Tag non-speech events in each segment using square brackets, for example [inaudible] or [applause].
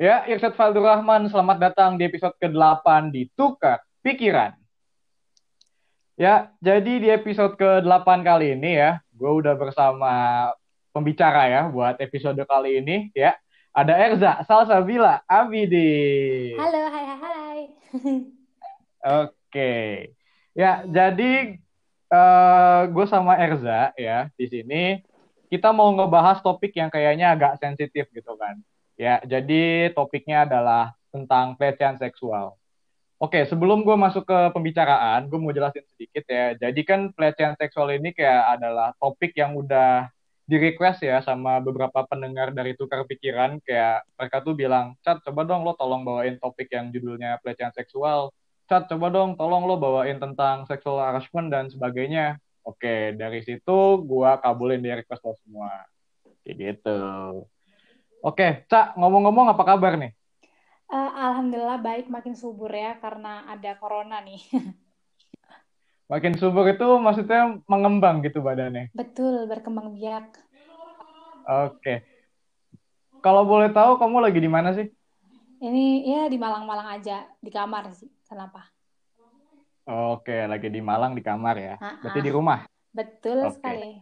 Ya, Irsyad Faldur Rahman, selamat datang di episode ke-8 di Tukar Pikiran. Ya, jadi di episode ke-8 kali ini ya, gue udah bersama pembicara ya buat episode kali ini ya. Ada Erza, Salsabila, Abidi. Halo, hai hai hai. [laughs] Oke. Ya, jadi uh, gue sama Erza ya di sini kita mau ngebahas topik yang kayaknya agak sensitif gitu kan. Ya, jadi topiknya adalah tentang pelecehan seksual. Oke, sebelum gue masuk ke pembicaraan, gue mau jelasin sedikit ya. Jadi kan pelecehan seksual ini kayak adalah topik yang udah di request ya sama beberapa pendengar dari tukar pikiran kayak mereka tuh bilang Cat coba dong lo tolong bawain topik yang judulnya pelecehan seksual Cat coba dong tolong lo bawain tentang sexual harassment dan sebagainya oke dari situ gua kabulin di request lo semua kayak gitu oke Cak ngomong-ngomong apa kabar nih uh, Alhamdulillah baik makin subur ya karena ada corona nih Makin subur itu maksudnya mengembang gitu badannya. Betul, berkembang biak. Oke. Kalau boleh tahu kamu lagi di mana sih? Ini ya di Malang-Malang aja, di kamar sih. Kenapa? Oke, lagi di Malang di kamar ya. Ha-ha. Berarti di rumah. Betul Oke. sekali.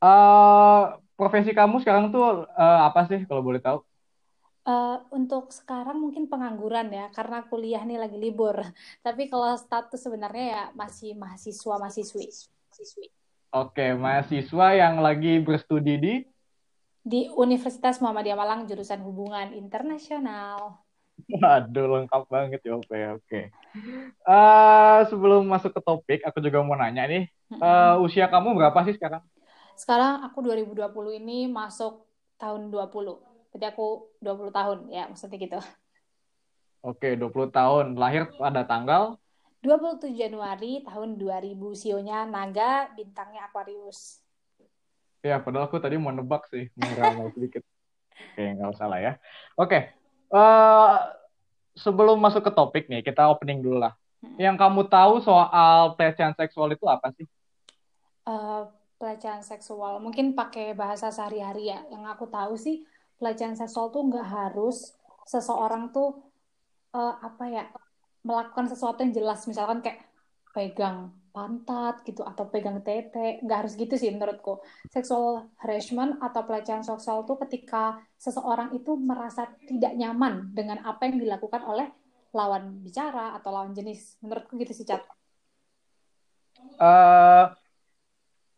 Uh, profesi kamu sekarang tuh uh, apa sih kalau boleh tahu? Uh, untuk sekarang mungkin pengangguran ya karena kuliah nih lagi libur. [laughs] Tapi kalau status sebenarnya ya masih mahasiswa mahasiswi. mahasiswi. Oke, mahasiswa yang lagi berstudi di di Universitas Muhammadiyah Malang jurusan Hubungan Internasional. [laughs] Waduh, lengkap banget ya, oke oke. Uh, sebelum masuk ke topik, aku juga mau nanya nih, uh, usia kamu berapa sih sekarang? Sekarang aku 2020 ini masuk tahun 20 Berarti aku 20 tahun ya maksudnya gitu. Oke, 20 tahun. Lahir pada tanggal 27 Januari tahun 2000. Sionya naga, bintangnya Aquarius. Ya, padahal aku tadi mau nebak sih, mau sedikit. [laughs] Oke, nggak usah lah ya. Oke, uh, sebelum masuk ke topik nih, kita opening dulu lah. Hmm. Yang kamu tahu soal pelecehan seksual itu apa sih? Uh, pelecehan seksual, mungkin pakai bahasa sehari-hari ya. Yang aku tahu sih, pelecehan seksual tuh nggak harus seseorang tuh uh, apa ya melakukan sesuatu yang jelas misalkan kayak pegang pantat gitu atau pegang tete. Nggak harus gitu sih menurutku. Sexual harassment atau pelecehan seksual tuh ketika seseorang itu merasa tidak nyaman dengan apa yang dilakukan oleh lawan bicara atau lawan jenis. Menurutku gitu sih cat. Uh,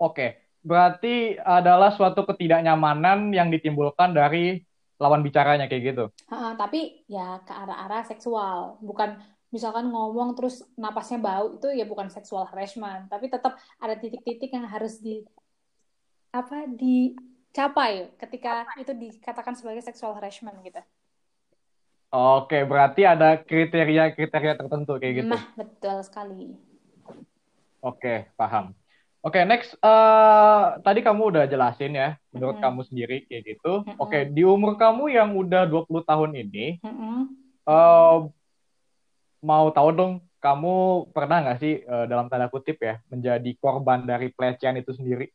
oke. Okay berarti adalah suatu ketidaknyamanan yang ditimbulkan dari lawan bicaranya kayak gitu. Ha, tapi ya ke arah-arah seksual, bukan misalkan ngomong terus napasnya bau itu ya bukan seksual harassment, tapi tetap ada titik-titik yang harus di apa dicapai ketika itu dikatakan sebagai seksual harassment gitu. Oke, berarti ada kriteria-kriteria tertentu kayak gitu. Nah, betul sekali. Oke, paham. Oke, okay, next. Uh, tadi kamu udah jelasin ya, menurut mm -hmm. kamu sendiri kayak gitu. Mm -hmm. Oke, okay, di umur kamu yang udah 20 tahun ini, mm -hmm. uh, mau tahu dong, kamu pernah nggak sih, uh, dalam tanda kutip ya, menjadi korban dari pelecehan itu sendiri?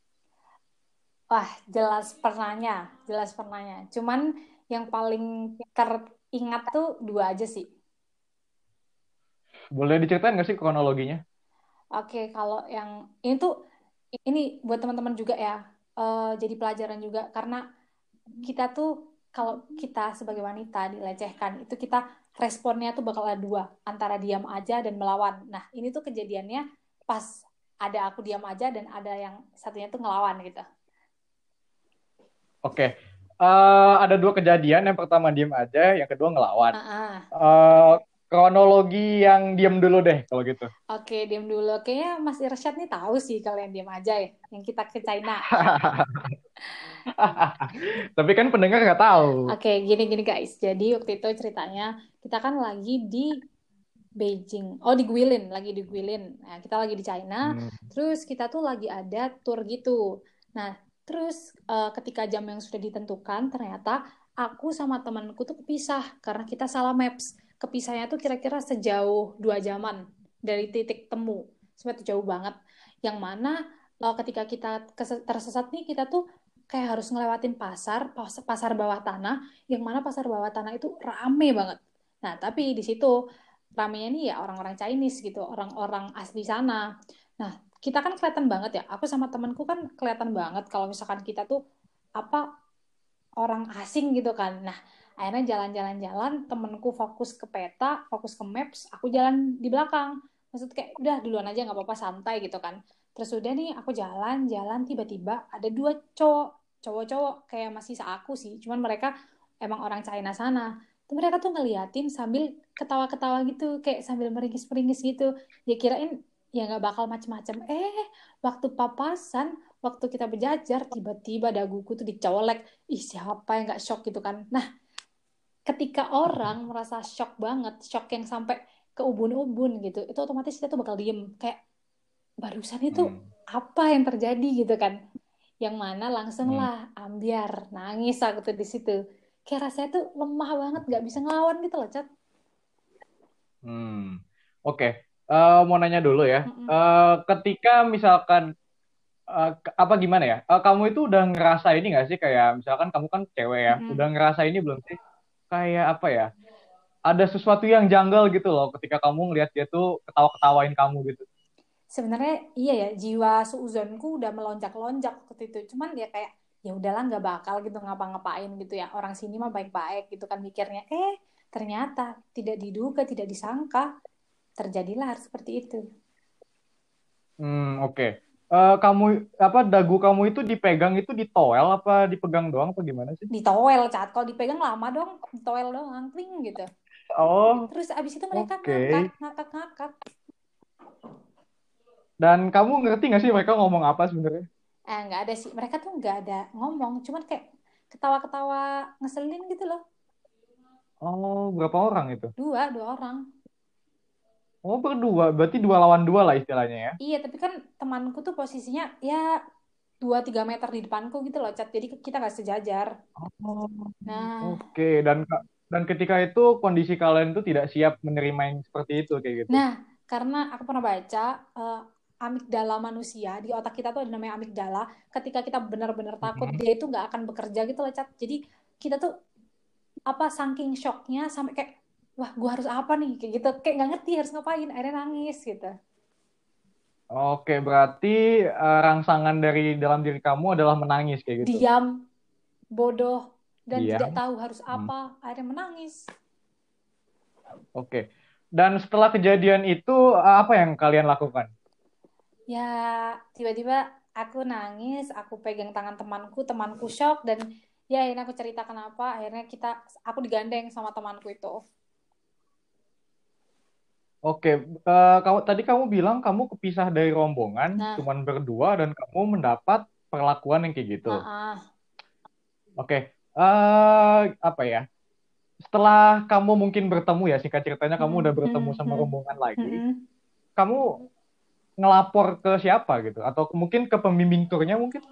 Wah, jelas pernahnya, jelas pernahnya. Cuman yang paling teringat tuh dua aja sih. Boleh diceritain nggak sih kronologinya? Oke, kalau yang ini tuh ini buat teman-teman juga ya uh, jadi pelajaran juga karena kita tuh kalau kita sebagai wanita dilecehkan itu kita responnya tuh bakal ada dua antara diam aja dan melawan nah ini tuh kejadiannya pas ada aku diam aja dan ada yang satunya tuh ngelawan gitu oke okay. uh, eh, ada dua kejadian yang pertama diam aja yang kedua ngelawan uh -uh. Uh, kronologi yang diem dulu deh kalau gitu. Oke, diem dulu. Kayaknya Mas Irsyad nih tahu sih kalau yang diem aja ya, yang kita ke China. [laughs] Tapi kan pendengar nggak tahu. Oke, gini-gini guys. Jadi waktu itu ceritanya kita kan lagi di Beijing. Oh, di Guilin, lagi di Guilin. Nah, kita lagi di China. Hmm. Terus kita tuh lagi ada tour gitu. Nah, terus uh, ketika jam yang sudah ditentukan, ternyata aku sama temanku tuh kepisah karena kita salah maps kepisahnya tuh kira-kira sejauh dua jaman dari titik temu sebenarnya jauh banget yang mana uh, ketika kita tersesat nih kita tuh kayak harus ngelewatin pasar, pasar bawah tanah, yang mana pasar bawah tanah itu rame banget. Nah, tapi di situ ramenya nih ya orang-orang Chinese gitu, orang-orang asli sana. Nah, kita kan kelihatan banget ya. Aku sama temanku kan kelihatan banget kalau misalkan kita tuh apa orang asing gitu kan. Nah, akhirnya jalan-jalan-jalan, temenku fokus ke peta, fokus ke maps, aku jalan di belakang. Maksud kayak udah duluan aja nggak apa-apa santai gitu kan. Terus udah nih aku jalan jalan tiba-tiba ada dua cowok cowok-cowok kayak masih seaku sih cuman mereka emang orang China sana. Tuh mereka tuh ngeliatin sambil ketawa-ketawa gitu kayak sambil meringis-meringis gitu. Ya kirain ya nggak bakal macem-macem. Eh waktu papasan waktu kita berjajar tiba-tiba daguku tuh dicolek. Ih siapa yang nggak shock gitu kan? Nah ketika orang merasa shock banget shock yang sampai ke ubun-ubun gitu itu otomatis kita tuh bakal diem. Kayak barusan itu hmm. apa yang terjadi? gitu kan. Yang mana langsung hmm. lah ambiar nangis aku tuh di situ. Kayak rasanya tuh lemah banget nggak bisa ngelawan gitu loh cat hmm. Oke okay. uh, eh, mau nanya dulu ya. Mm uh, ketika misalkan uh, apa gimana ya? Uh, kamu itu udah ngerasa ini gak sih? Kayak misalkan kamu kan cewek ya mm udah ngerasa ini belum sih kayak apa ya ada sesuatu yang janggal gitu loh ketika kamu ngelihat dia tuh ketawa-ketawain kamu gitu. Sebenarnya iya ya jiwa suuzonku udah melonjak-lonjak waktu itu. Cuman ya kayak ya udahlah nggak bakal gitu ngapa-ngapain gitu ya. Orang sini mah baik-baik gitu kan mikirnya. Eh ternyata tidak diduga tidak disangka terjadilah seperti itu. Hmm oke. okay. Uh, eh, kamu apa dagu kamu itu dipegang itu ditowel apa dipegang doang atau gimana sih ditowel cat kalau dipegang lama dong ditowel doang kling gitu oh terus abis itu mereka okay. ngakak ngakak ngakak dan kamu ngerti gak sih mereka ngomong apa sebenarnya? Eh nggak ada sih, mereka tuh nggak ada ngomong, cuman kayak ketawa-ketawa ngeselin gitu loh. Oh, berapa orang itu? Dua, dua orang. Oh, berdua, berarti dua lawan dua lah istilahnya ya? Iya, tapi kan temanku tuh posisinya ya dua tiga meter di depanku gitu loh, cat. Jadi kita gak sejajar. Oh, nah. Oke, okay. dan dan ketika itu kondisi kalian tuh tidak siap menerima yang seperti itu kayak gitu. Nah, karena aku pernah baca uh, amigdala manusia di otak kita tuh ada namanya amigdala ketika kita benar-benar takut mm-hmm. dia itu nggak akan bekerja gitu loh cat jadi kita tuh apa saking shocknya sampai kayak wah gue harus apa nih? Kayak gitu. Kayak nggak ngerti harus ngapain. Akhirnya nangis gitu. Oke berarti uh, rangsangan dari dalam diri kamu adalah menangis kayak gitu? Diam bodoh dan diam. tidak tahu harus hmm. apa. Hmm. akhirnya menangis. Oke. Dan setelah kejadian itu apa yang kalian lakukan? Ya tiba-tiba aku nangis aku pegang tangan temanku temanku shock dan ya ini aku cerita kenapa akhirnya kita aku digandeng sama temanku itu Oke, uh, kamu tadi kamu bilang kamu kepisah dari rombongan, nah. cuman berdua dan kamu mendapat perlakuan yang kayak gitu. Uh -uh. Oke, uh, apa ya? Setelah kamu mungkin bertemu ya, singkat ceritanya kamu udah bertemu sama rombongan lagi, kamu ngelapor ke siapa gitu atau mungkin ke pembimbing turnya mungkin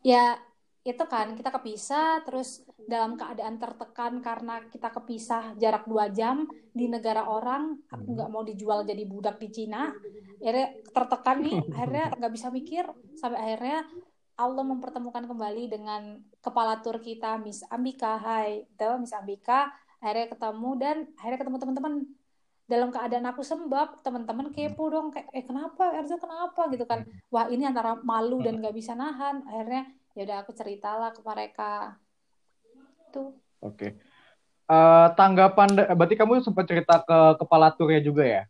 ya itu kan kita kepisah terus dalam keadaan tertekan karena kita kepisah jarak dua jam di negara orang aku hmm. nggak mau dijual jadi budak di Cina akhirnya tertekan nih [laughs] akhirnya nggak bisa mikir sampai akhirnya Allah mempertemukan kembali dengan kepala tur kita Miss Ambika. Hai itu Miss Ambika? Akhirnya ketemu dan akhirnya ketemu teman-teman. Dalam keadaan aku sembab teman-teman kepo dong kayak eh kenapa? Erza kenapa? Gitu kan. Wah ini antara malu dan gak bisa nahan. Akhirnya ya udah aku ceritalah ke mereka tuh oke okay. uh, tanggapan berarti kamu sempat cerita ke kepala turnya juga ya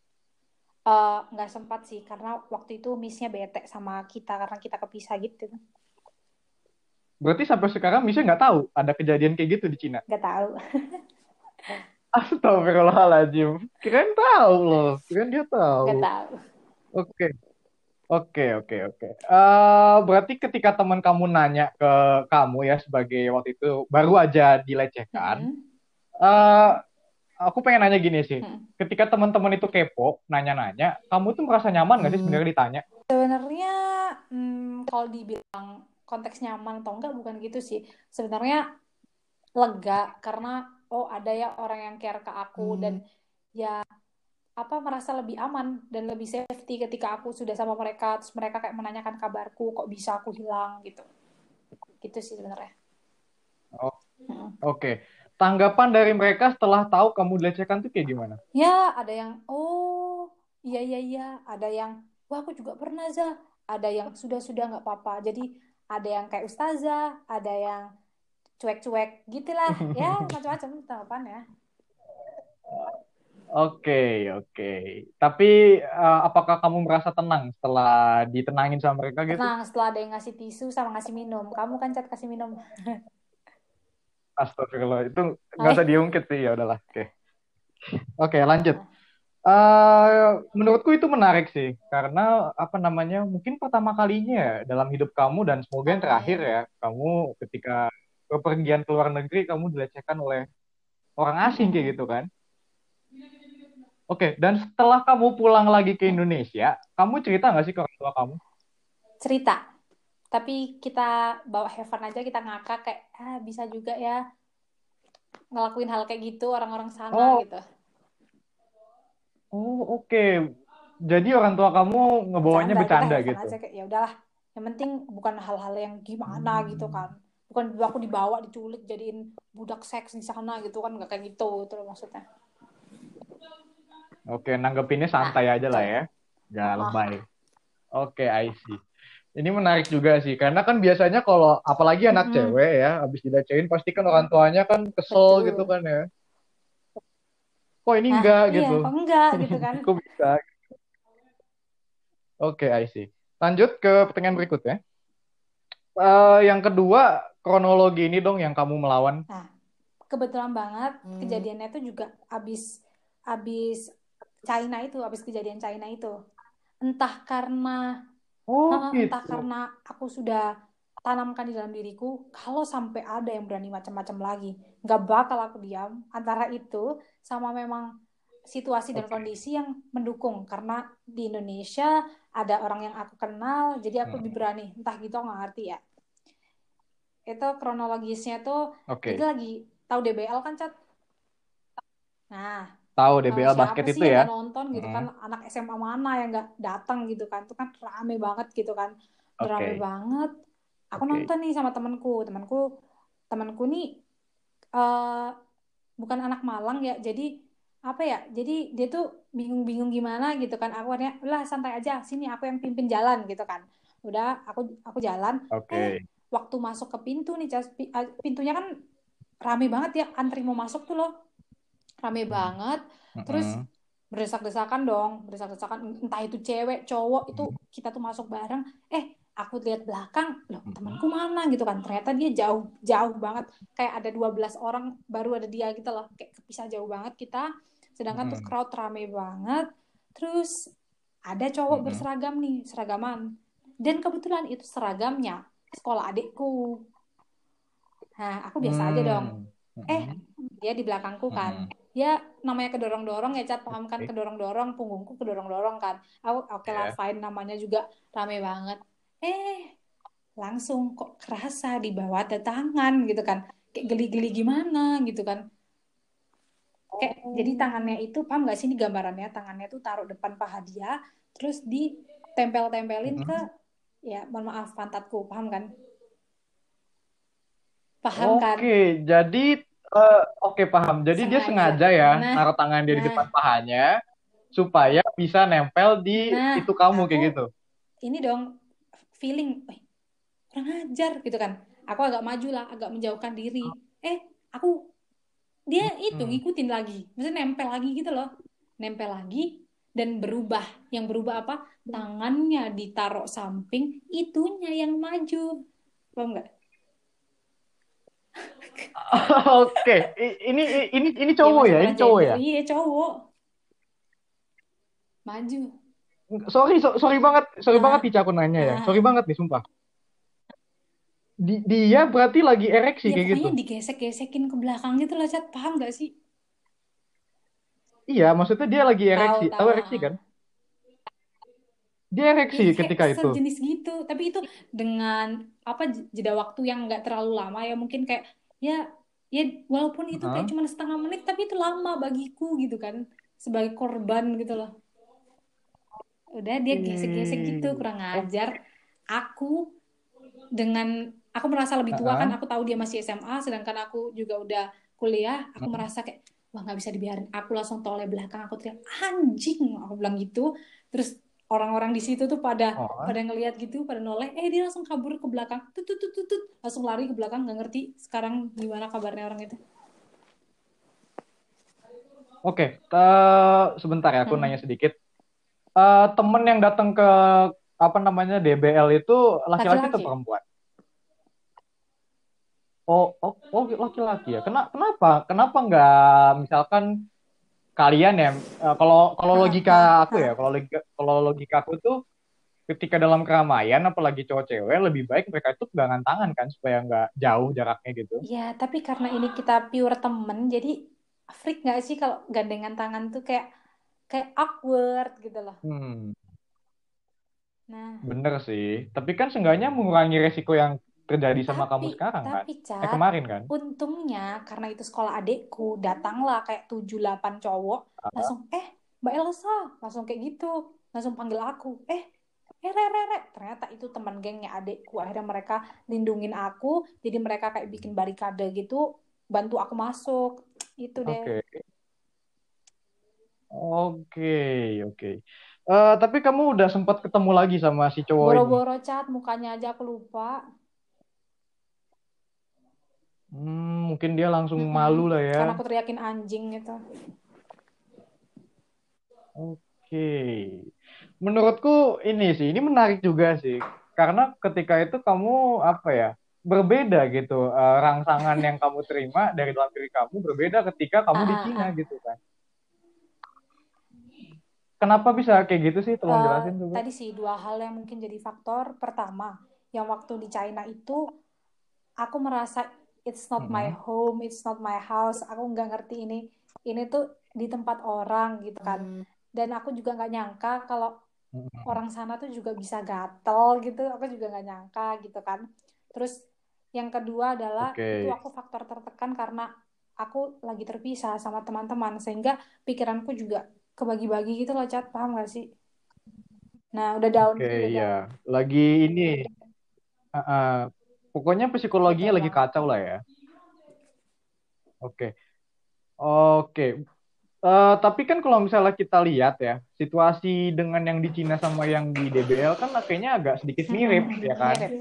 uh, nggak sempat sih karena waktu itu missnya bete sama kita karena kita kepisah gitu berarti sampai sekarang missnya nggak tahu ada kejadian kayak gitu di Cina nggak tahu [laughs] Astagfirullahaladzim. Kirain tahu loh. Kirain dia tahu. Gak tahu. Oke. Oke, oke, oke. Uh, berarti ketika teman kamu nanya ke kamu ya sebagai waktu itu baru aja dilecehkan, hmm. uh, aku pengen nanya gini sih. Hmm. Ketika teman-teman itu kepo, nanya-nanya, kamu tuh merasa nyaman gak sih hmm. sebenarnya ditanya? Sebenarnya, hmm, kalau dibilang konteks nyaman atau enggak bukan gitu sih. Sebenarnya lega karena oh ada ya orang yang care ke aku hmm. dan ya apa merasa lebih aman dan lebih safety ketika aku sudah sama mereka terus mereka kayak menanyakan kabarku kok bisa aku hilang? gitu. Gitu sih sebenarnya. Oh, oke. Tanggapan dari mereka setelah tahu kamu dilecehkan tuh kayak gimana? ya ada yang oh iya iya iya. Ada yang wah aku juga pernah za ada yang sudah sudah nggak apa-apa. Jadi ada yang kayak ustazah ada yang cuek-cuek gitulah [laughs] ya macam-macam tanggapannya Oke, oke. Tapi eh, apakah kamu merasa tenang setelah ditenangin sama mereka gitu? tenang setelah ada yang ngasih tisu sama ngasih minum kamu kan cat kasih minum [laughs] Astagfirullah, itu nggak usah diungkit sih, ya udahlah. Oke. Oke, lanjut. Eh, menurutku itu menarik sih, karena apa namanya, mungkin pertama kalinya ya dalam hidup kamu dan semoga yang terakhir ya, kamu ketika bepergian ke luar negeri, kamu dilecehkan oleh orang asing kayak gitu kan. Oke, dan setelah kamu pulang lagi ke Indonesia, kamu cerita nggak sih ke orang tua kamu? cerita tapi kita bawa have fun aja kita ngakak kayak ah bisa juga ya ngelakuin hal kayak gitu orang-orang sana Oh, gitu oh oke. Jadi orang tua kamu ngebawanya bercanda gitu. aja kayak ya udahlah yang penting bukan hal-hal yang gimana gitu Hmm. kan bukan aku dibawa diculik jadiin budak seks di sana gitu kan nggak kayak gitu itu maksudnya Oke, nanggepinnya nah santai aja lah ya. Nggak oh lebay. Oke, I see. Ini menarik juga sih, karena kan biasanya kalau apalagi anak Mm-mm. cewek ya, habis dilecehin pasti kan orang tuanya kan kesel gitu betul kan ya. Kok ini nah enggak iya gitu? kok enggak [laughs] gitu kan Kok bisa? Oke, I see. Lanjut ke pertanyaan berikutnya. Eh, yang kedua, kronologi ini dong yang kamu melawan. nah kebetulan banget Hmm. kejadiannya tuh juga abis abis China itu abis kejadian China itu entah karena Oh, Heeh, entah gitu. karena aku sudah tanamkan di dalam diriku, kalau sampai ada yang berani macam-macam lagi, nggak bakal aku diam. Antara itu sama memang situasi dan kondisi yang mendukung. Karena di Indonesia ada orang yang aku kenal, jadi aku lebih Hmm. berani. Entah gitu, nggak ngerti ya. Itu kronologisnya tuh, Oke. jadi lagi tahu DBL kan, Cat? Nah, Tahu DBL siapa basket itu ya? nonton gitu kan? Hmm. anak SMA mana yang nggak datang gitu kan? Itu kan rame banget gitu kan? Udah rame banget. Aku Oke. nonton nih sama temanku. Temanku temanku nih eh bukan anak Malang ya. Jadi apa ya? Jadi dia tuh bingung-bingung gimana gitu kan? Aku akhirnya lah santai aja. Sini aku yang pimpin jalan gitu kan. Udah aku aku jalan. Oke. eh waktu masuk ke pintu nih eh, pintunya kan rame banget ya. Antri mau masuk tuh loh rame banget. Terus berdesak-desakan dong berdesak-desakan entah itu cewek cowok itu kita tuh masuk bareng eh aku lihat belakang loh temanku mana? Gitu kan. Ternyata dia jauh jauh banget. Kayak ada 12 orang baru ada dia gitu loh. Kayak kepisah jauh banget kita. Sedangkan tuh Mm-mm. crowd rame banget. Terus ada cowok Mm-mm. berseragam nih seragaman. Dan kebetulan itu seragamnya sekolah adikku. Nah aku biasa aja dong. Hmm. eh dia di belakangku kan. Mm-mm. Ya namanya kedorong-dorong ya cat. Paham kan kedorong-dorong punggungku kedorong-dorong kan. Aku oke lah Ya. fine. Namanya juga rame banget. Eh langsung kok kerasa di bawah ada tangan gitu kan. Kayak geli-geli gimana gitu kan. Kayak jadi tangannya itu paham gak sih ini gambarannya? Tangannya tuh taruh depan paha dia terus ditempel-tempelin ke Mm-mm. ya mohon maaf pantatku. Paham kan? Paham kan? Oke, jadi eh, oke paham. Jadi dia sengaja sengaja ya nah naruh tangan dia di nah depan pahanya supaya bisa nempel di nah itu kamu aku kayak gitu. ini dong feeling, "Wih, kurang ajar gitu kan. Aku agak maju lah, agak menjauhkan diri. Eh, aku dia itu Hmm. ngikutin lagi, maksudnya nempel lagi gitu loh, nempel lagi dan berubah. Yang berubah apa? Tangannya ditaruh samping, itunya yang maju, paham nggak? [laughs] Oke, ini ini ini Ya cowok ya, ini cowok ya. iya cowok, maju. Sorry, so- sorry banget, sorry banget Ah, Cica aku nanya ya. ah, Sorry banget nih, sumpah. Di- dia berarti lagi ereksi ya kayak gitu. digesek-gesekin ke belakang gitu lah, Cat. Paham nggak sih? Iya, maksudnya dia lagi Tahu, ereksi. tahu. Tahu ereksi kan? Dia ereksi kayak ketika itu. sejenis gitu. Tapi itu dengan apa jeda waktu yang nggak terlalu lama ya mungkin kayak ya ya walaupun itu kayak Hah? cuma setengah menit tapi itu lama bagiku gitu kan sebagai korban gitu loh. Udah dia gesek-gesek gitu Hmm. kurang Oh, ajar. Aku dengan aku merasa lebih tua kan aku tahu dia masih SMA sedangkan aku juga udah kuliah aku merasa kayak wah nggak bisa dibiarin aku langsung toleh belakang aku teriak anjing aku bilang gitu terus orang-orang di situ tuh pada Oh. pada ngelihat gitu pada noleh eh dia langsung kabur ke belakang tut tut tut tut, langsung lari ke belakang nggak ngerti sekarang gimana kabarnya orang itu Oke, eh, sebentar ya, aku Hmm. nanya sedikit. Eh, temen yang datang ke apa namanya DBL itu laki-laki atau perempuan? Oh, oh, oh, laki-laki ya. Kena, kenapa? Kenapa nggak misalkan kalian ya? eh, kalau kalau logika aku ya, kalau logika kalau logika aku tuh ketika dalam keramaian, apalagi cowok cewek, lebih baik mereka itu pegangan tangan kan supaya nggak jauh jaraknya gitu. Ya, tapi karena ini kita pure temen, jadi freak nggak sih kalau gandengan tangan tuh kayak kayak awkward gitu loh. Hmm, Nah, bener sih. Tapi kan seenggaknya mengurangi resiko yang terjadi sama kamu tapi sekarang kan? tapi Eh Cat, kemarin kan? untungnya karena itu sekolah adekku, datanglah kayak 7-8 cowok, Ah, langsung eh Mbak Elsa, langsung kayak gitu, langsung panggil aku, eh eh re, re, re. ternyata itu teman gengnya adekku, akhirnya mereka lindungin aku, jadi mereka kayak bikin barikade gitu, bantu aku masuk, itu deh. Oke, oke, oke. Eh, tapi kamu udah sempat ketemu lagi sama si cowok ini? Boro-boro cat, mukanya aja aku lupa. Hmm, mungkin dia langsung Mm-mm. malu lah ya. Karena aku teriakin anjing gitu. Oke. Menurutku ini sih, ini menarik juga sih. Karena ketika itu kamu apa ya? Berbeda gitu. Eh, rangsangan yang kamu terima dari dalam diri kamu berbeda ketika kamu Ah, di ah, Cina ah. gitu kan. Kenapa bisa kayak gitu sih? Tolong Eh, jelasin coba. tadi sih dua hal yang mungkin jadi faktor. Pertama, yang waktu di China itu aku merasa it's not my Mm-mm. home, it's not my house. Aku nggak ngerti ini ini tuh di tempat orang gitu kan. Dan aku juga nggak nyangka kalau Mm-mm. orang sana tuh juga bisa gatel gitu. Aku juga nggak nyangka gitu kan. Terus yang kedua adalah Oke. itu aku faktor tertekan karena aku lagi terpisah sama teman-teman sehingga pikiranku juga kebagi-bagi gitu loh, Cat. Paham gak sih? Nah, udah down Oke, gitu, udah down. ya. Lagi ini, uh, uh, pokoknya psikologinya lagi kacau lah ya. Oke, oke. Eh, tapi kan kalau misalnya kita lihat ya, situasi dengan yang di Cina sama yang di DBL kan kayaknya agak sedikit mirip, Mm-mm, ya kan? mirip.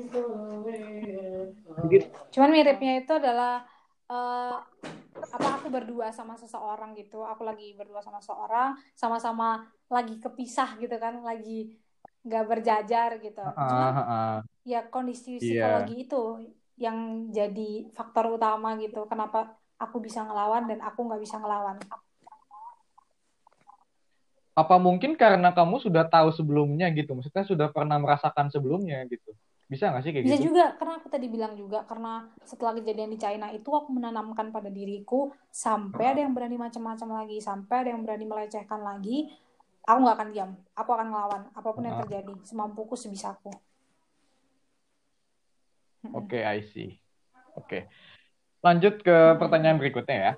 Sedikit, Cuman miripnya itu adalah eh, apa aku berdua sama seseorang gitu. Aku lagi berdua sama seseorang, sama-sama lagi kepisah gitu kan, lagi nggak berjajar gitu. uh, Cuman uh, uh, ya kondisi iya. psikologi itu yang jadi faktor utama gitu. Kenapa aku bisa ngelawan dan aku nggak bisa ngelawan. Apa mungkin karena kamu sudah tahu sebelumnya gitu? Maksudnya sudah pernah merasakan sebelumnya gitu? Bisa nggak sih kayak Bisa gitu? juga, karena aku tadi bilang juga, karena setelah kejadian di China itu aku menanamkan pada diriku sampai ada yang berani macam-macam lagi, sampai ada yang berani melecehkan lagi, aku nggak akan diam, aku akan ngelawan apa pun yang Uh, terjadi, semampuku sebisaku. Oke, I see. Oke. Lanjut ke pertanyaan berikutnya ya.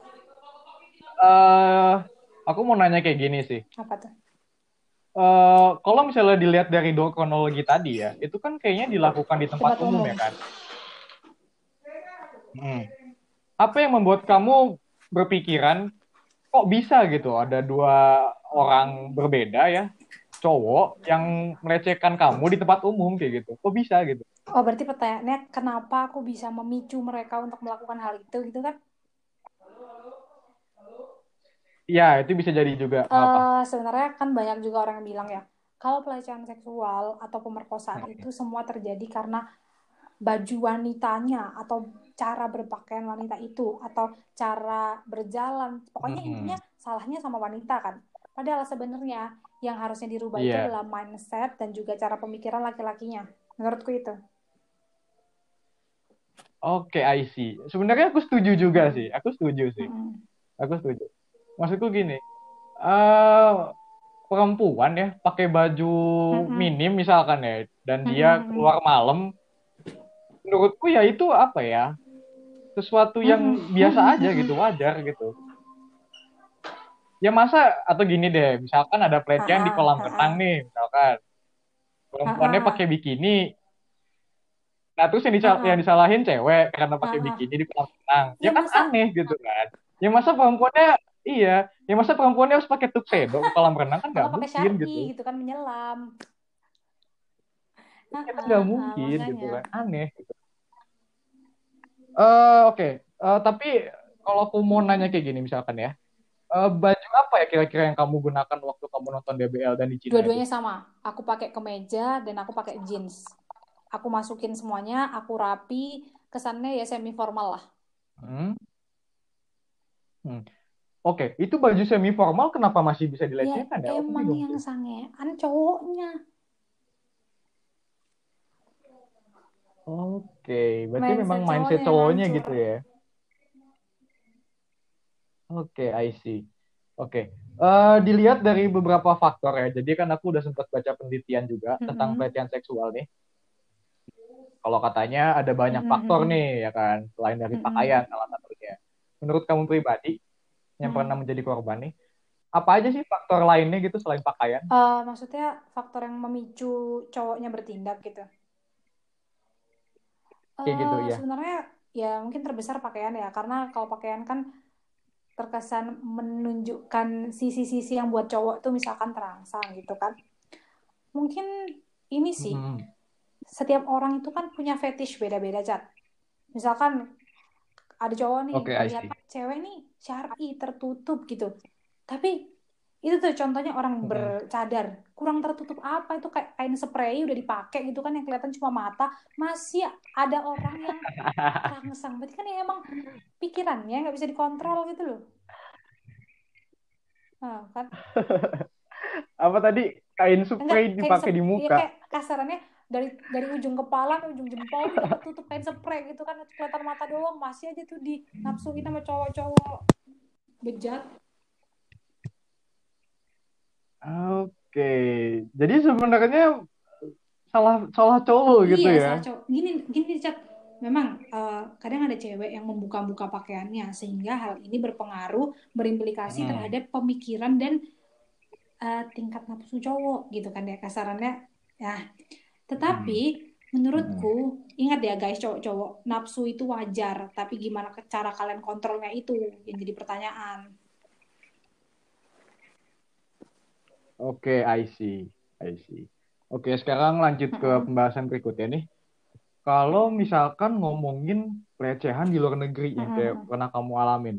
Eh, aku mau nanya kayak gini sih. Apa tuh? Eh, kalau misalnya dilihat dari dua kronologi tadi ya, itu kan kayaknya dilakukan di tempat Tempat umum umum. ya kan? Hmm. Apa yang membuat kamu berpikiran kok bisa gitu ada dua orang berbeda ya, cowok yang melecehkan kamu di tempat umum kayak gitu? Kok bisa gitu? Oh, berarti pertanyaannya kenapa aku bisa memicu mereka untuk melakukan hal itu gitu kan? Ya, itu bisa jadi juga apa? Eh, sebenarnya kan banyak juga orang yang bilang ya, kalau pelecehan seksual atau pemerkosaan Hmm. itu semua terjadi karena baju wanitanya atau cara berpakaian wanita itu atau cara berjalan, pokoknya Mm-mm. intinya salahnya sama wanita kan. Padahal sebenarnya yang harusnya dirubah itu Iya. adalah mindset dan juga cara pemikiran laki-lakinya. Menurutku itu. Oke, I see. Sebenarnya aku setuju juga sih. Aku setuju sih. Mm-mm. Aku setuju. Maksudku gini, eh perempuan ya pakai baju Mm-mm. minim misalkan ya, dan dia Mm-mm. keluar malam, menurutku ya itu apa ya, sesuatu yang biasa aja gitu, wajar gitu. Ya masa atau gini deh, misalkan ada pelecehan di kolam renang nih, misalkan perempuannya pakai bikini, Nah terus yang, uh-uh. yang disalahin cewek karena pakai bikini di kolam renang. Ya, ya kan masa... aneh gitu kan. Ya masa perempuannya iya, ya masa perempuannya harus pakai tuxedo ke kolam renang kan nggak mungkin gitu. gitu kan menyelam. Nah, kan nggak mungkin gitu kan, aneh. Gitu. Uh, Oke, okay. uh, tapi kalau aku mau nanya kayak gini misalkan ya, uh, baju apa ya kira-kira yang kamu gunakan waktu kamu nonton DBL dan di Cina? Dua-duanya sama. Aku pakai kemeja dan aku pakai jeans. Aku masukin semuanya, aku rapi, kesannya ya semi formal lah. Hmm. Hmm. Oke, okay. itu baju semi formal kenapa masih bisa dilecehkan ya? ya? Emang yang sangean cowoknya. Oke, okay. berarti mindset memang mindset cowoknya gitu ya. Oke, okay, I see. Oke, okay. uh, dilihat dari beberapa faktor ya. Jadi kan aku udah sempat baca penelitian juga mm-hmm. tentang pelecehan seksual nih. Kalau katanya ada banyak mm-hmm. faktor nih, ya kan, selain dari mm-hmm. pakaian salah satunya. Menurut kamu pribadi yang mm-hmm. pernah menjadi korban nih, apa aja sih faktor lainnya gitu selain pakaian? Uh, maksudnya faktor yang memicu cowoknya bertindak gitu? Kayak uh, gitu ya. Sebenarnya ya mungkin terbesar pakaian ya, karena kalau pakaian kan terkesan menunjukkan sisi-sisi yang buat cowok tuh misalkan terangsang gitu kan. Mungkin ini sih hmm. setiap orang itu kan punya fetish beda-beda cat misalkan ada cowok nih okay, lihat cewek nih syari tertutup gitu. Tapi itu tuh contohnya orang hmm. bercadar. Kurang tertutup apa? Itu kayak kain spray udah dipakai gitu kan yang kelihatan cuma mata. Masih ada orang yang rangsang. Berarti kan ya emang pikirannya nggak bisa dikontrol gitu loh. Nah, kan. [laughs] Apa tadi? Kain spray dipakai di muka. ya, kayak kasarannya dari dari ujung kepala ke ujung jempol udah tutup kain spray gitu kan. Kelihatan mata doang. Masih aja tuh di nafsuin sama cowok-cowok. Bejat Oke, jadi sebenarnya salah salah cowok gitu iya, ya? salah cowok. Gini gini cat, memang uh, kadang ada cewek yang membuka-buka pakaiannya sehingga hal ini berpengaruh berimplikasi hmm. terhadap pemikiran dan uh, tingkat nafsu cowok gitu kan ya kasarannya. Ya, tetapi hmm. menurutku hmm. ingat ya guys cowok-cowok nafsu itu wajar, tapi gimana cara kalian kontrolnya itu yang jadi pertanyaan. Oke, okay, I see. I see. Oke, okay, sekarang lanjut ke pembahasan berikutnya nih. Kalau misalkan ngomongin pelecehan di luar negeri yang kayak pernah kamu alamin.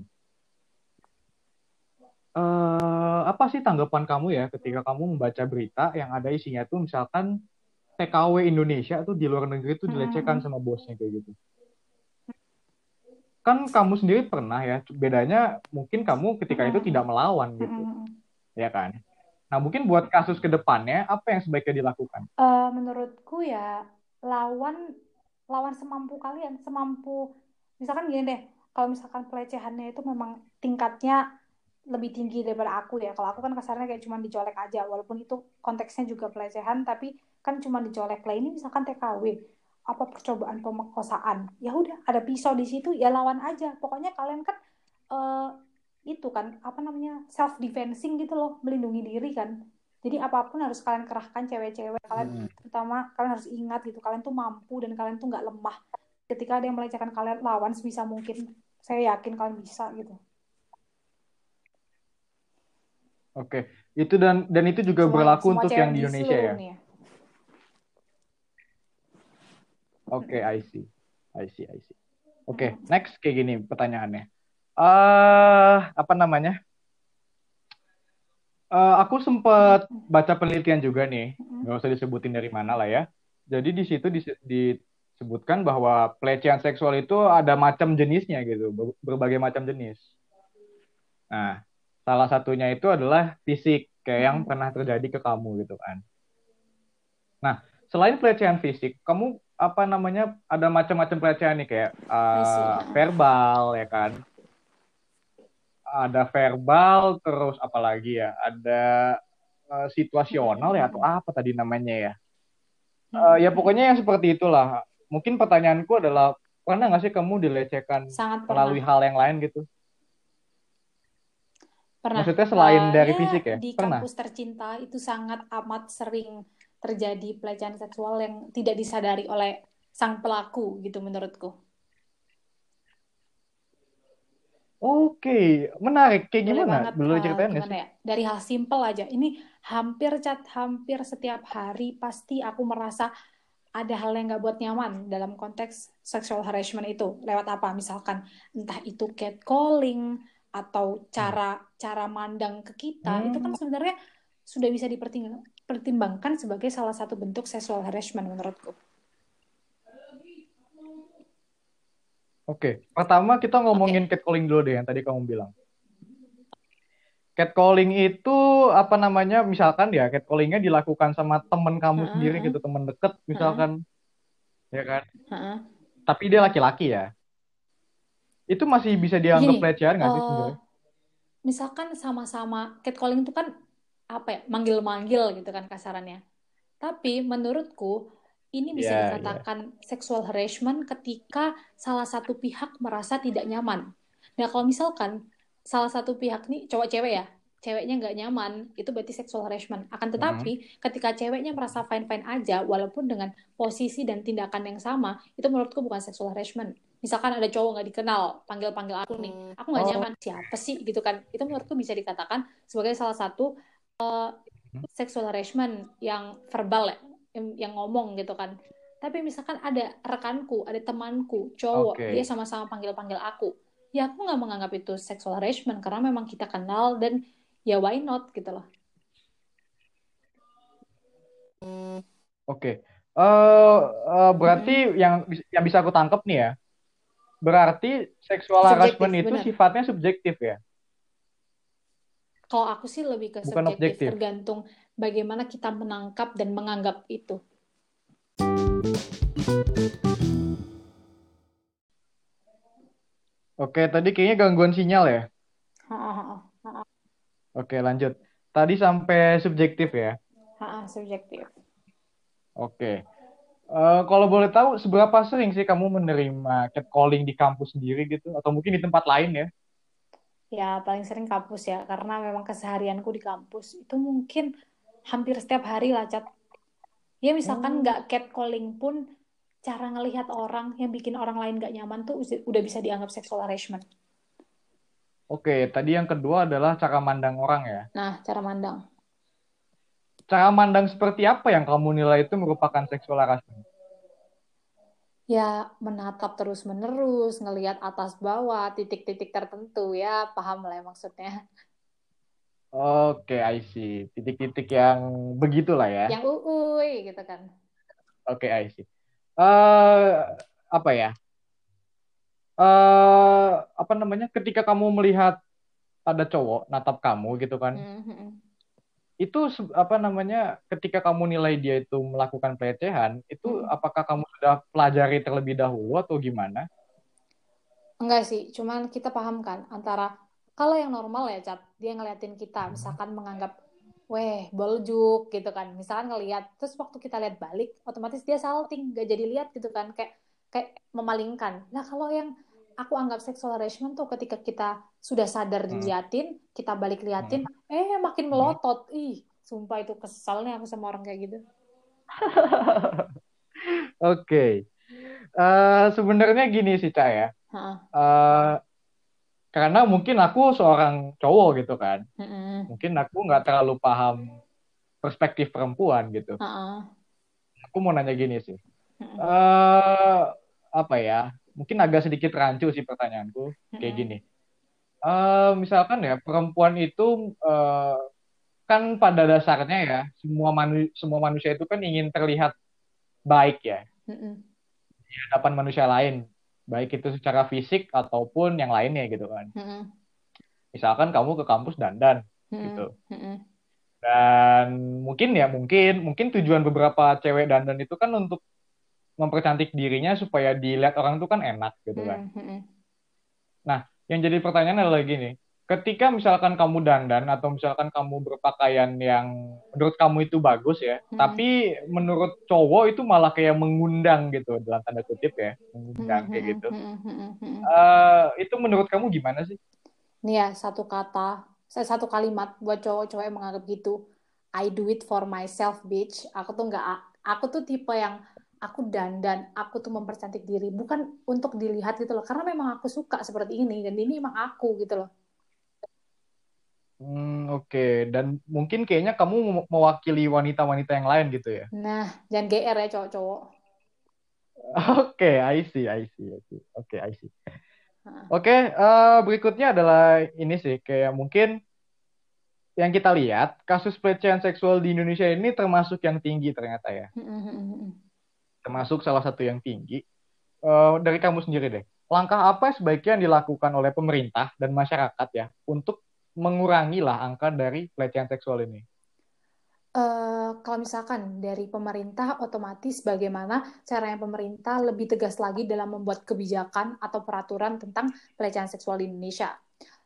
Uh, apa sih tanggapan kamu ya ketika kamu membaca berita yang ada isinya tuh misalkan TKW Indonesia tuh di luar negeri tuh dilecehkan sama bosnya kayak gitu. Kan kamu sendiri pernah ya, bedanya mungkin kamu ketika itu tidak melawan gitu. Ya kan? Nah, mungkin buat kasus ke depannya, apa yang sebaiknya dilakukan? Uh, menurutku ya, lawan lawan semampu kalian, semampu misalkan gini deh, kalau misalkan pelecehannya itu memang tingkatnya lebih tinggi daripada aku ya. Kalau aku kan kasarnya kayak cuma dicolek aja, walaupun itu konteksnya juga pelecehan, tapi kan cuma dicolek lah ini misalkan TKW apa percobaan pemerkosaan ya udah ada pisau di situ ya lawan aja pokoknya kalian kan uh, itu kan apa namanya self defensing gitu loh melindungi diri kan jadi apa pun harus kalian kerahkan cewek-cewek kalian hmm. terutama kalian harus ingat gitu kalian tuh mampu dan kalian tuh nggak lemah ketika ada yang melecehkan kalian lawan sebisa mungkin saya yakin kalian bisa gitu oke itu dan dan itu juga semua, berlaku semua untuk yang di Indonesia ya, ya. Oke, okay, I see. I see, I see. Oke, okay, hmm. next kayak gini pertanyaannya uh, apa namanya? Uh, aku sempat baca penelitian juga nih, nggak usah disebutin dari mana lah ya. Jadi di situ disebutkan bahwa pelecehan seksual itu ada macam jenisnya gitu, berbagai macam jenis. Nah, salah satunya itu adalah fisik, kayak yang pernah terjadi ke kamu gitu kan. Nah, selain pelecehan fisik, kamu apa namanya ada macam-macam pelecehan nih kayak uh, verbal ya kan, ada verbal terus apalagi ya? Ada uh, situasional ya atau apa tadi namanya ya? Uh, ya pokoknya yang seperti itulah. Mungkin pertanyaanku adalah pernah nggak sih kamu dilecehkan Sangat melalui hal yang lain gitu? Pernah. Maksudnya selain uh, dari ya, fisik ya? di pernah? kampus tercinta itu sangat amat sering terjadi pelecehan seksual yang tidak disadari oleh sang pelaku gitu menurutku. Oke, menarik. Kayak Boleh gimana? banget Boleh uh, ceritain gimana ya? Dari hal simpel aja. Ini hampir cat hampir setiap hari pasti aku merasa ada hal yang nggak buat nyaman dalam konteks sexual harassment itu. Lewat apa? Misalkan entah itu catcalling atau Hmm. cara cara mandang ke kita itu kan Hmm, sebenarnya sudah bisa dipertimbangkan sebagai salah satu bentuk sexual harassment menurutku. Oke, pertama kita ngomongin catcalling dulu deh yang tadi kamu bilang. Catcalling itu apa namanya? Misalkan ya, catcallingnya dilakukan sama temen kamu Heeh, sendiri heeh, gitu, temen deket misalkan, ya kan? heeh. Tapi dia laki-laki ya. Itu masih bisa dianggap Gini, pelecehan nggak sih eh, sebenarnya? misalkan sama-sama catcalling itu kan apa ya manggil-manggil gitu kan kasarannya. Tapi menurutku ini bisa Iya, iya. dikatakan sexual harassment ketika salah satu pihak merasa tidak nyaman. Nah kalau misalkan salah satu pihak nih cowok cewek ya, ceweknya nggak nyaman, itu berarti sexual harassment. Akan tetapi ketika ceweknya merasa fine-fine aja, walaupun dengan posisi dan tindakan yang sama, itu menurutku bukan sexual harassment. Misalkan ada cowok nggak dikenal, panggil-panggil aku nih, aku nggak Oh, nyaman, siapa sih gitu kan? Itu menurutku bisa dikatakan sebagai salah satu uh, sexual harassment yang verbal ya, yang, ngomong gitu kan. Tapi misalkan ada rekanku, ada temanku, cowok, oke. dia sama-sama panggil-panggil aku, ya aku nggak menganggap itu sexual harassment karena memang kita kenal dan ya why not gitu loh. Oke. Eh, eh, berarti Mm-mm. yang yang bisa aku tangkap nih ya, berarti sexual harassment itu benar. sifatnya subjektif ya, Kalau aku sih lebih ke bukan subjektif, objektif. tergantung bagaimana kita menangkap dan menganggap itu. Oke, tadi kayaknya gangguan sinyal ya. Oke, lanjut. Tadi sampai subjektif ya. subjektif. Oke. Eh, kalau boleh tahu, seberapa sering sih kamu menerima catcalling di kampus sendiri gitu, atau mungkin di tempat lain ya? Ya, paling sering kampus ya, karena memang keseharianku di kampus itu mungkin hampir setiap hari lah, Cat. Ya, misalkan Hmm. nggak catcalling pun, cara ngelihat orang yang bikin orang lain nggak nyaman tuh udah bisa dianggap sexual harassment. Oke, tadi yang kedua adalah cara mandang orang ya. Nah, cara mandang. Cara mandang seperti apa yang kamu nilai itu merupakan sexual harassment? Ya, menatap terus-menerus, ngelihat atas bawah, titik-titik tertentu, ya paham lah ya maksudnya. Oke, I see. Titik-titik yang begitulah ya. Yang uui gitu kan. Oke, I see. Eh, apa ya? Eh, apa namanya? Ketika kamu melihat ada cowok natap kamu gitu kan, Mhm. itu apa namanya? Ketika kamu nilai dia itu melakukan pelecehan, itu Mhm. apakah kamu sudah pelajari terlebih dahulu atau gimana? Enggak sih, cuman kita paham kan antara kalau yang normal ya, Cat, dia ngeliatin kita, misalkan menganggap, weh, boljuk gitu kan. Misalkan ngeliat, terus waktu kita lihat balik, otomatis dia salting, gak jadi lihat gitu kan, kayak kayak memalingkan. Nah, kalau yang aku anggap sexual harassment tuh ketika kita sudah sadar Hmm. diliatin, kita balik liatin, eh makin Hmm. melotot. Ih, sumpah itu kesel nih aku sama orang kayak gitu. [laughs] Oke. Eh, sebenarnya gini sih, Cak ya. Heeh. Eh, karena mungkin aku seorang cowok gitu kan. Heeh. Mungkin aku nggak terlalu paham perspektif perempuan gitu. Heeh. Aku mau nanya gini sih. Heeh. eh apa ya? Mungkin agak sedikit rancu sih pertanyaanku. Kayak Heeh. gini. Eh misalkan ya perempuan itu eh, kan pada dasarnya ya semua manu semua manusia itu kan ingin terlihat baik ya Heeh. di hadapan manusia lain, baik itu secara fisik ataupun yang lainnya gitu kan. Heeh. Misalkan kamu ke kampus dandan Heeh. gitu. Heeh. Dan mungkin ya mungkin mungkin tujuan beberapa cewek dandan itu kan untuk mempercantik dirinya supaya dilihat orang itu kan enak gitu kan. Heeh. Nah, yang jadi pertanyaan adalah gini, ketika misalkan kamu dandan atau misalkan kamu berpakaian yang menurut kamu itu bagus ya, Hmm. tapi menurut cowok itu malah kayak mengundang gitu dalam tanda kutip ya, mengundang kayak Heeh. gitu. Heeh. Eh, itu menurut kamu gimana sih? Nih ya, satu kata, saya satu kalimat buat cowok-cowok yang menganggap gitu. I do it for myself, bitch. Aku tuh nggak, aku tuh tipe yang aku dandan, aku tuh mempercantik diri, bukan untuk dilihat gitu loh, karena memang aku suka seperti ini dan ini emang aku gitu loh. Hmm, oke. Dan mungkin kayaknya kamu mewakili wanita-wanita yang lain gitu ya? Nah, jangan GR ya cowok-cowok. [laughs] Oke, I see, I see, I see. Oke, I see. Oke, uh, berikutnya adalah ini sih, kayak mungkin yang kita lihat, kasus pelecehan seksual di Indonesia ini termasuk yang tinggi ternyata ya. termasuk salah satu yang tinggi. Uh, dari kamu sendiri deh, langkah apa sebaiknya yang dilakukan oleh pemerintah dan masyarakat ya untuk mengurangi lah angka dari pelecehan seksual ini? Uh, kalau misalkan dari pemerintah otomatis bagaimana caranya pemerintah lebih tegas lagi dalam membuat kebijakan atau peraturan tentang pelecehan seksual di Indonesia.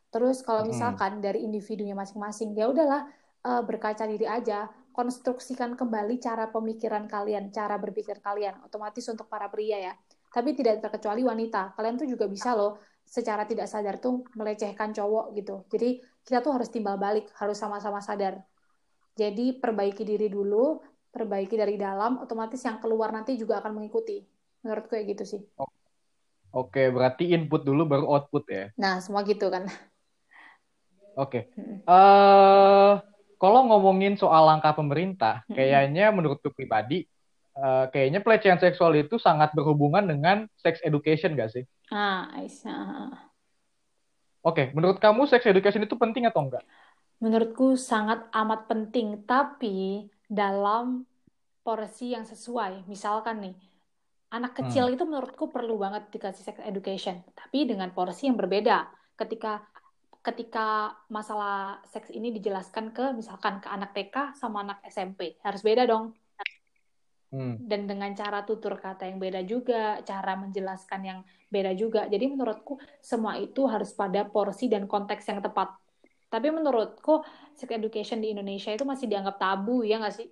Terus kalau misalkan hmm. dari individunya masing-masing ya udahlah uh, berkaca diri aja, konstruksikan kembali cara pemikiran kalian, cara berpikir kalian, otomatis untuk para pria ya. Tapi tidak terkecuali wanita, kalian tuh juga bisa loh secara tidak sadar tuh melecehkan cowok gitu. Jadi kita tuh harus timbal balik, harus sama-sama sadar. Jadi perbaiki diri dulu, perbaiki dari dalam, otomatis yang keluar nanti juga akan mengikuti. Menurut kayak gitu sih. Oke, berarti input dulu baru output ya? Nah, semua gitu kan. Oke. Uh, kalau ngomongin soal langkah pemerintah, kayaknya menurutku pribadi, uh, kayaknya pelecehan seksual itu sangat berhubungan dengan sex education gak sih? Ah, Aisyah. Oke, menurut kamu sex education itu penting atau enggak? Menurutku sangat amat penting, tapi dalam porsi yang sesuai. Misalkan nih, anak kecil hmm. itu menurutku perlu banget dikasih sex education, tapi dengan porsi yang berbeda. Ketika ketika masalah seks ini dijelaskan ke misalkan ke anak TK sama anak SMP, harus beda dong. Hmm. Dan dengan cara tutur kata yang beda juga, cara menjelaskan yang beda juga. Jadi menurutku semua itu harus pada porsi dan konteks yang tepat. Tapi menurutku sex education di Indonesia itu masih dianggap tabu ya nggak sih?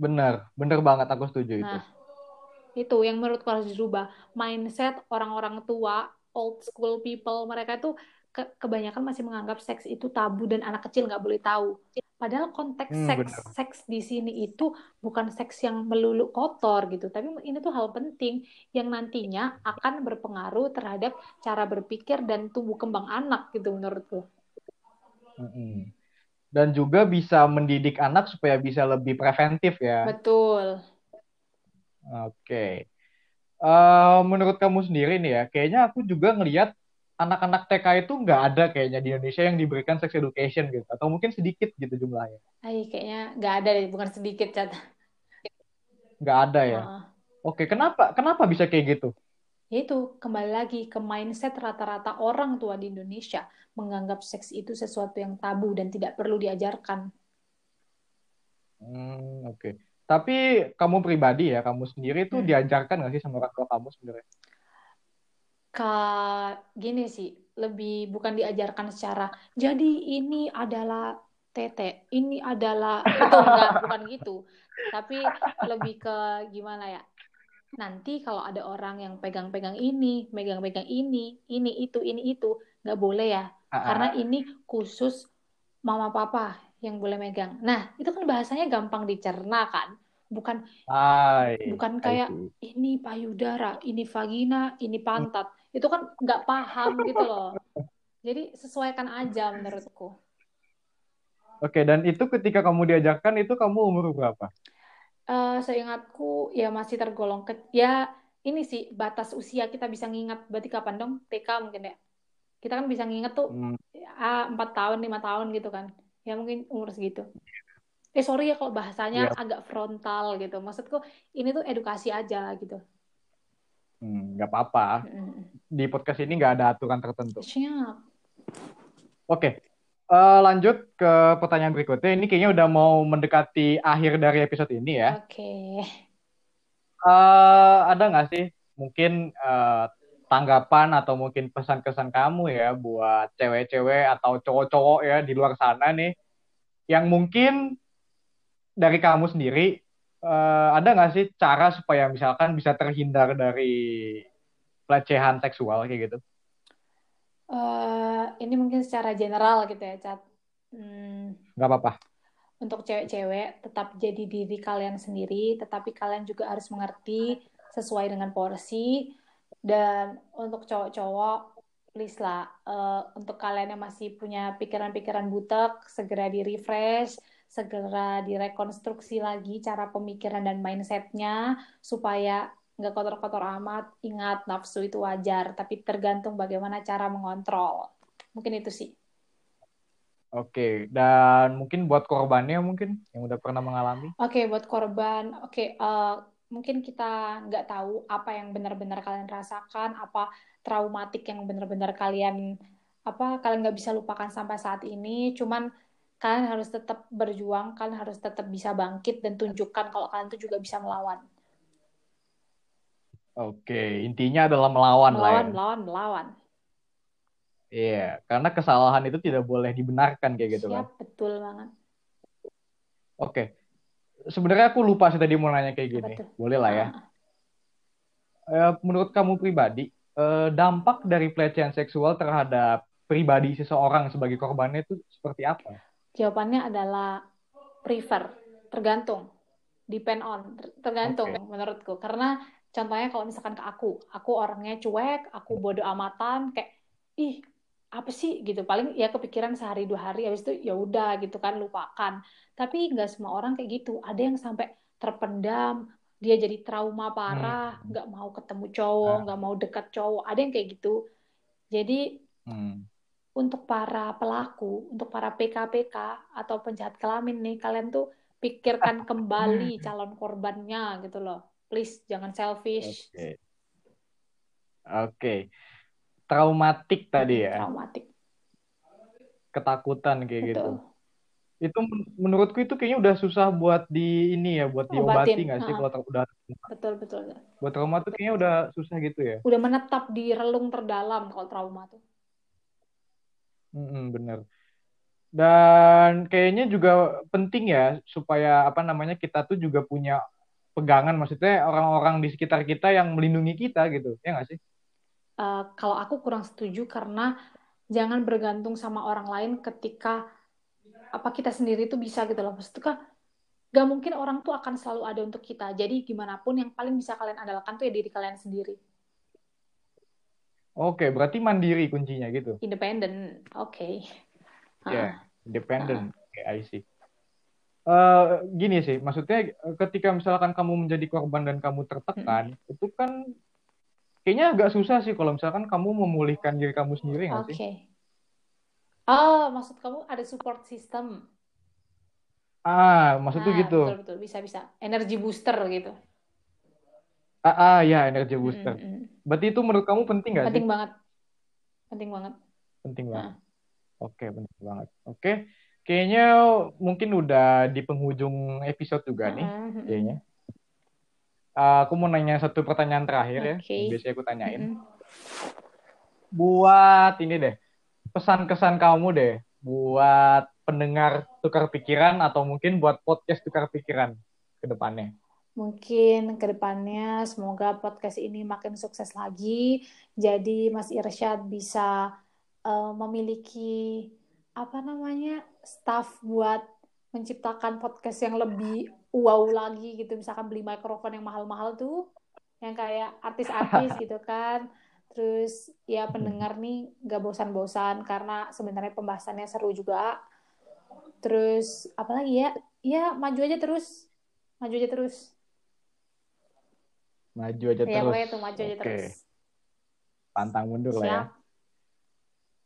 Benar, benar banget aku setuju nah, itu. Itu yang menurutku harus dirubah. Mindset orang-orang tua, old school people, mereka itu ke kebanyakan masih menganggap seks itu tabu dan anak kecil nggak boleh tahu. Padahal konteks hmm, seks seks di sini itu bukan seks yang melulu kotor gitu, tapi ini tuh hal penting yang nantinya akan berpengaruh terhadap cara berpikir dan tumbuh kembang anak gitu menurutku. Hmm. Dan juga bisa mendidik anak supaya bisa lebih preventif ya. Betul. Oke. Okay. Uh, eh, menurut kamu sendiri nih ya, kayaknya aku juga ngelihat anak-anak TK itu nggak ada kayaknya di Indonesia yang diberikan sex education gitu atau mungkin sedikit gitu jumlahnya. Ay, kayaknya nggak ada deh, bukan sedikit cat. Nggak ada ya. Uh. Oke, kenapa kenapa bisa kayak gitu? Itu kembali lagi ke mindset rata-rata orang tua di Indonesia menganggap seks itu sesuatu yang tabu dan tidak perlu diajarkan. Hmm, oke. Okay. Tapi kamu pribadi ya, kamu sendiri tuh hmm. diajarkan nggak sih sama orang tua kamu sebenarnya? Ka, gini sih, lebih bukan diajarkan secara, jadi ini adalah tete, ini adalah, [laughs] itu enggak, bukan gitu. Tapi lebih ke gimana ya, nanti kalau ada orang yang pegang-pegang ini, pegang-pegang ini, ini itu, ini itu, nggak boleh ya. Uh-uh. Karena ini khusus mama papa yang boleh megang. Nah, itu kan bahasanya gampang dicerna kan bukan Ay, bukan kayak ini payudara, ini vagina, ini pantat. Itu kan nggak paham gitu loh. Jadi sesuaikan aja menurutku. Oke, dan itu ketika kamu diajarkan itu kamu umur berapa? Uh, seingatku ya masih tergolong ke ya ini sih batas usia kita bisa ngingat berarti kapan dong TK mungkin ya kita kan bisa nginget tuh hmm. empat hmm. tahun lima tahun gitu kan ya mungkin umur segitu eh sorry ya kalau bahasanya yeah. agak frontal gitu maksudku ini tuh edukasi aja gitu hmm, nggak hmm, apa-apa hmm. di podcast ini nggak ada aturan tertentu siap oke okay. uh, eh, lanjut ke pertanyaan berikutnya ini kayaknya udah mau mendekati akhir dari episode ini ya oke okay. uh, eh, ada nggak sih mungkin uh, tanggapan atau mungkin pesan-kesan kamu ya buat cewek-cewek atau cowok-cowok ya di luar sana nih yang mungkin dari kamu sendiri uh, ada nggak sih cara supaya misalkan bisa terhindar dari pelecehan seksual kayak gitu? Uh, ini mungkin secara general gitu ya, Cat. Hmm. Gak apa-apa. untuk cewek-cewek tetap jadi diri kalian sendiri, tetapi kalian juga harus mengerti sesuai dengan porsi. Dan untuk cowok-cowok, please lah, uh, untuk kalian yang masih punya pikiran-pikiran butek, segera di-refresh, segera direkonstruksi lagi cara pemikiran dan mindsetnya, supaya nggak kotor-kotor amat. Ingat, nafsu itu wajar, tapi tergantung bagaimana cara mengontrol. Mungkin itu sih. Oke, dan mungkin buat korbannya mungkin yang udah pernah mengalami. Oke, buat korban, oke, uh, mungkin kita nggak tahu apa yang benar-benar kalian rasakan, apa traumatik yang benar-benar kalian apa kalian nggak bisa lupakan sampai saat ini. Cuman kalian harus tetap berjuang, kalian harus tetap bisa bangkit dan tunjukkan kalau kalian tuh juga bisa melawan. Oke, intinya adalah melawan, melawan lah ya. Melawan, melawan. Iya, karena kesalahan itu tidak boleh dibenarkan kayak gitu kan. Siap, betul banget. Oke. Sebenarnya aku lupa sih tadi mau nanya kayak gini. Boleh lah ya. Uh. menurut kamu pribadi, uh, dampak dari pelecehan seksual terhadap pribadi seseorang sebagai korbannya itu seperti apa? Jawabannya adalah prefer, tergantung, depend on, tergantung okay. menurutku. Karena contohnya kalau misalkan ke aku, aku orangnya cuek, aku bodoh amatan, kayak ih apa sih gitu paling ya kepikiran sehari dua hari habis itu ya udah gitu kan lupakan tapi nggak semua orang kayak gitu ada yang sampai terpendam dia jadi trauma parah hmm. nggak hmm. mau ketemu cowok ah. nggak mau dekat cowok ada yang kayak gitu jadi hmm. Untuk para pelaku untuk para PKPK atau penjahat kelamin nih kalian tuh pikirkan kembali calon korbannya gitu loh please jangan selfish oke okay. okay traumatik tadi ya. Traumatik. Ketakutan kayak gitu. Betul. gitu. Itu menurutku itu kayaknya udah susah buat di ini ya, buat diobati nggak sih kalau udah Betul betul. Buat trauma tuh kayaknya udah susah gitu ya. Udah menetap di relung terdalam kalau trauma tuh. Hmm, bener. Dan kayaknya juga penting ya supaya apa namanya kita tuh juga punya pegangan maksudnya orang-orang di sekitar kita yang melindungi kita gitu ya nggak sih? uh, kalau aku kurang setuju karena jangan bergantung sama orang lain ketika apa kita sendiri itu bisa gitu loh maksudnya gak mungkin orang tuh akan selalu ada untuk kita jadi gimana pun yang paling bisa kalian andalkan tuh ya diri kalian sendiri oke berarti mandiri kuncinya gitu independen oke okay. ya yeah, independen oke okay, I see Uh, gini sih, maksudnya ketika misalkan kamu menjadi korban dan kamu tertekan, hmm. itu kan kayaknya agak susah sih kalau misalkan kamu memulihkan diri kamu sendiri nggak okay. sih? Oh, maksud kamu ada support system? Ah, maksud tuh ah, gitu. Betul betul bisa bisa. Energi booster gitu. Ah, ah ya energi booster. Mm, -hmm. Berarti itu menurut kamu penting nggak sih? Penting banget. Penting banget. Penting banget. Nah. Oke, penting banget. Oke, kayaknya mungkin udah di penghujung episode juga nih, mm -hmm. kayaknya. Uh, aku mau nanya satu pertanyaan terakhir okay. ya, biasanya aku tanyain. Mm -hmm. Buat ini deh, pesan-kesan kamu deh, buat pendengar tukar pikiran atau mungkin buat podcast tukar pikiran ke depannya. Mungkin ke depannya semoga podcast ini makin sukses lagi. Jadi Mas Irsyad bisa uh, memiliki apa namanya staff buat menciptakan podcast yang lebih wow lagi gitu. Misalkan beli mikrofon yang mahal-mahal tuh yang kayak artis-artis [laughs] gitu kan. Terus ya pendengar nih gak bosan-bosan karena sebenarnya pembahasannya seru juga. Terus apalagi ya? Ya maju aja terus. Maju aja terus maju aja ya, terus itu maju aja Oke. terus pantang mundur Siap. lah ya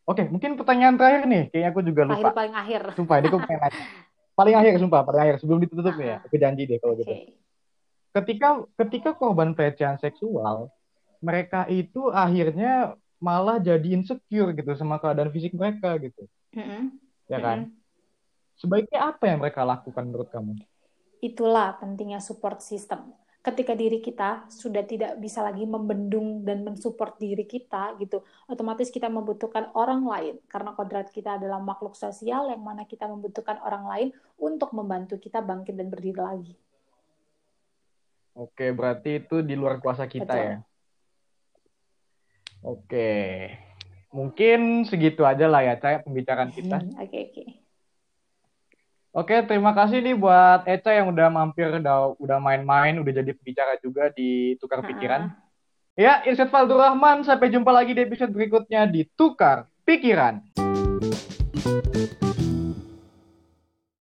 Oke, mungkin pertanyaan terakhir nih, kayaknya aku juga lupa. Akhir paling akhir. Sumpah, ini aku pengen nanya paling akhir sumpah paling akhir sebelum ditutup ya aku janji deh kalau okay. gitu ketika ketika korban pelecehan seksual mereka itu akhirnya malah jadi insecure gitu sama keadaan fisik mereka gitu uh -huh. ya kan uh -huh. sebaiknya apa yang mereka lakukan menurut kamu itulah pentingnya support system ketika diri kita sudah tidak bisa lagi membendung dan mensupport diri kita gitu otomatis kita membutuhkan orang lain. Karena kodrat kita adalah makhluk sosial yang mana kita membutuhkan orang lain untuk membantu kita bangkit dan berdiri lagi. Oke berarti itu di luar kuasa kita Betul. ya? Oke. Mungkin segitu aja lah ya caya pembicaraan kita. Hmm, oke oke Oke, terima kasih nih buat Eca yang udah mampir, udah udah main-main, udah jadi pembicara juga di Tukar Pikiran. Ya, Irsyad Faldur Rahman, sampai jumpa lagi di episode berikutnya di Tukar Pikiran.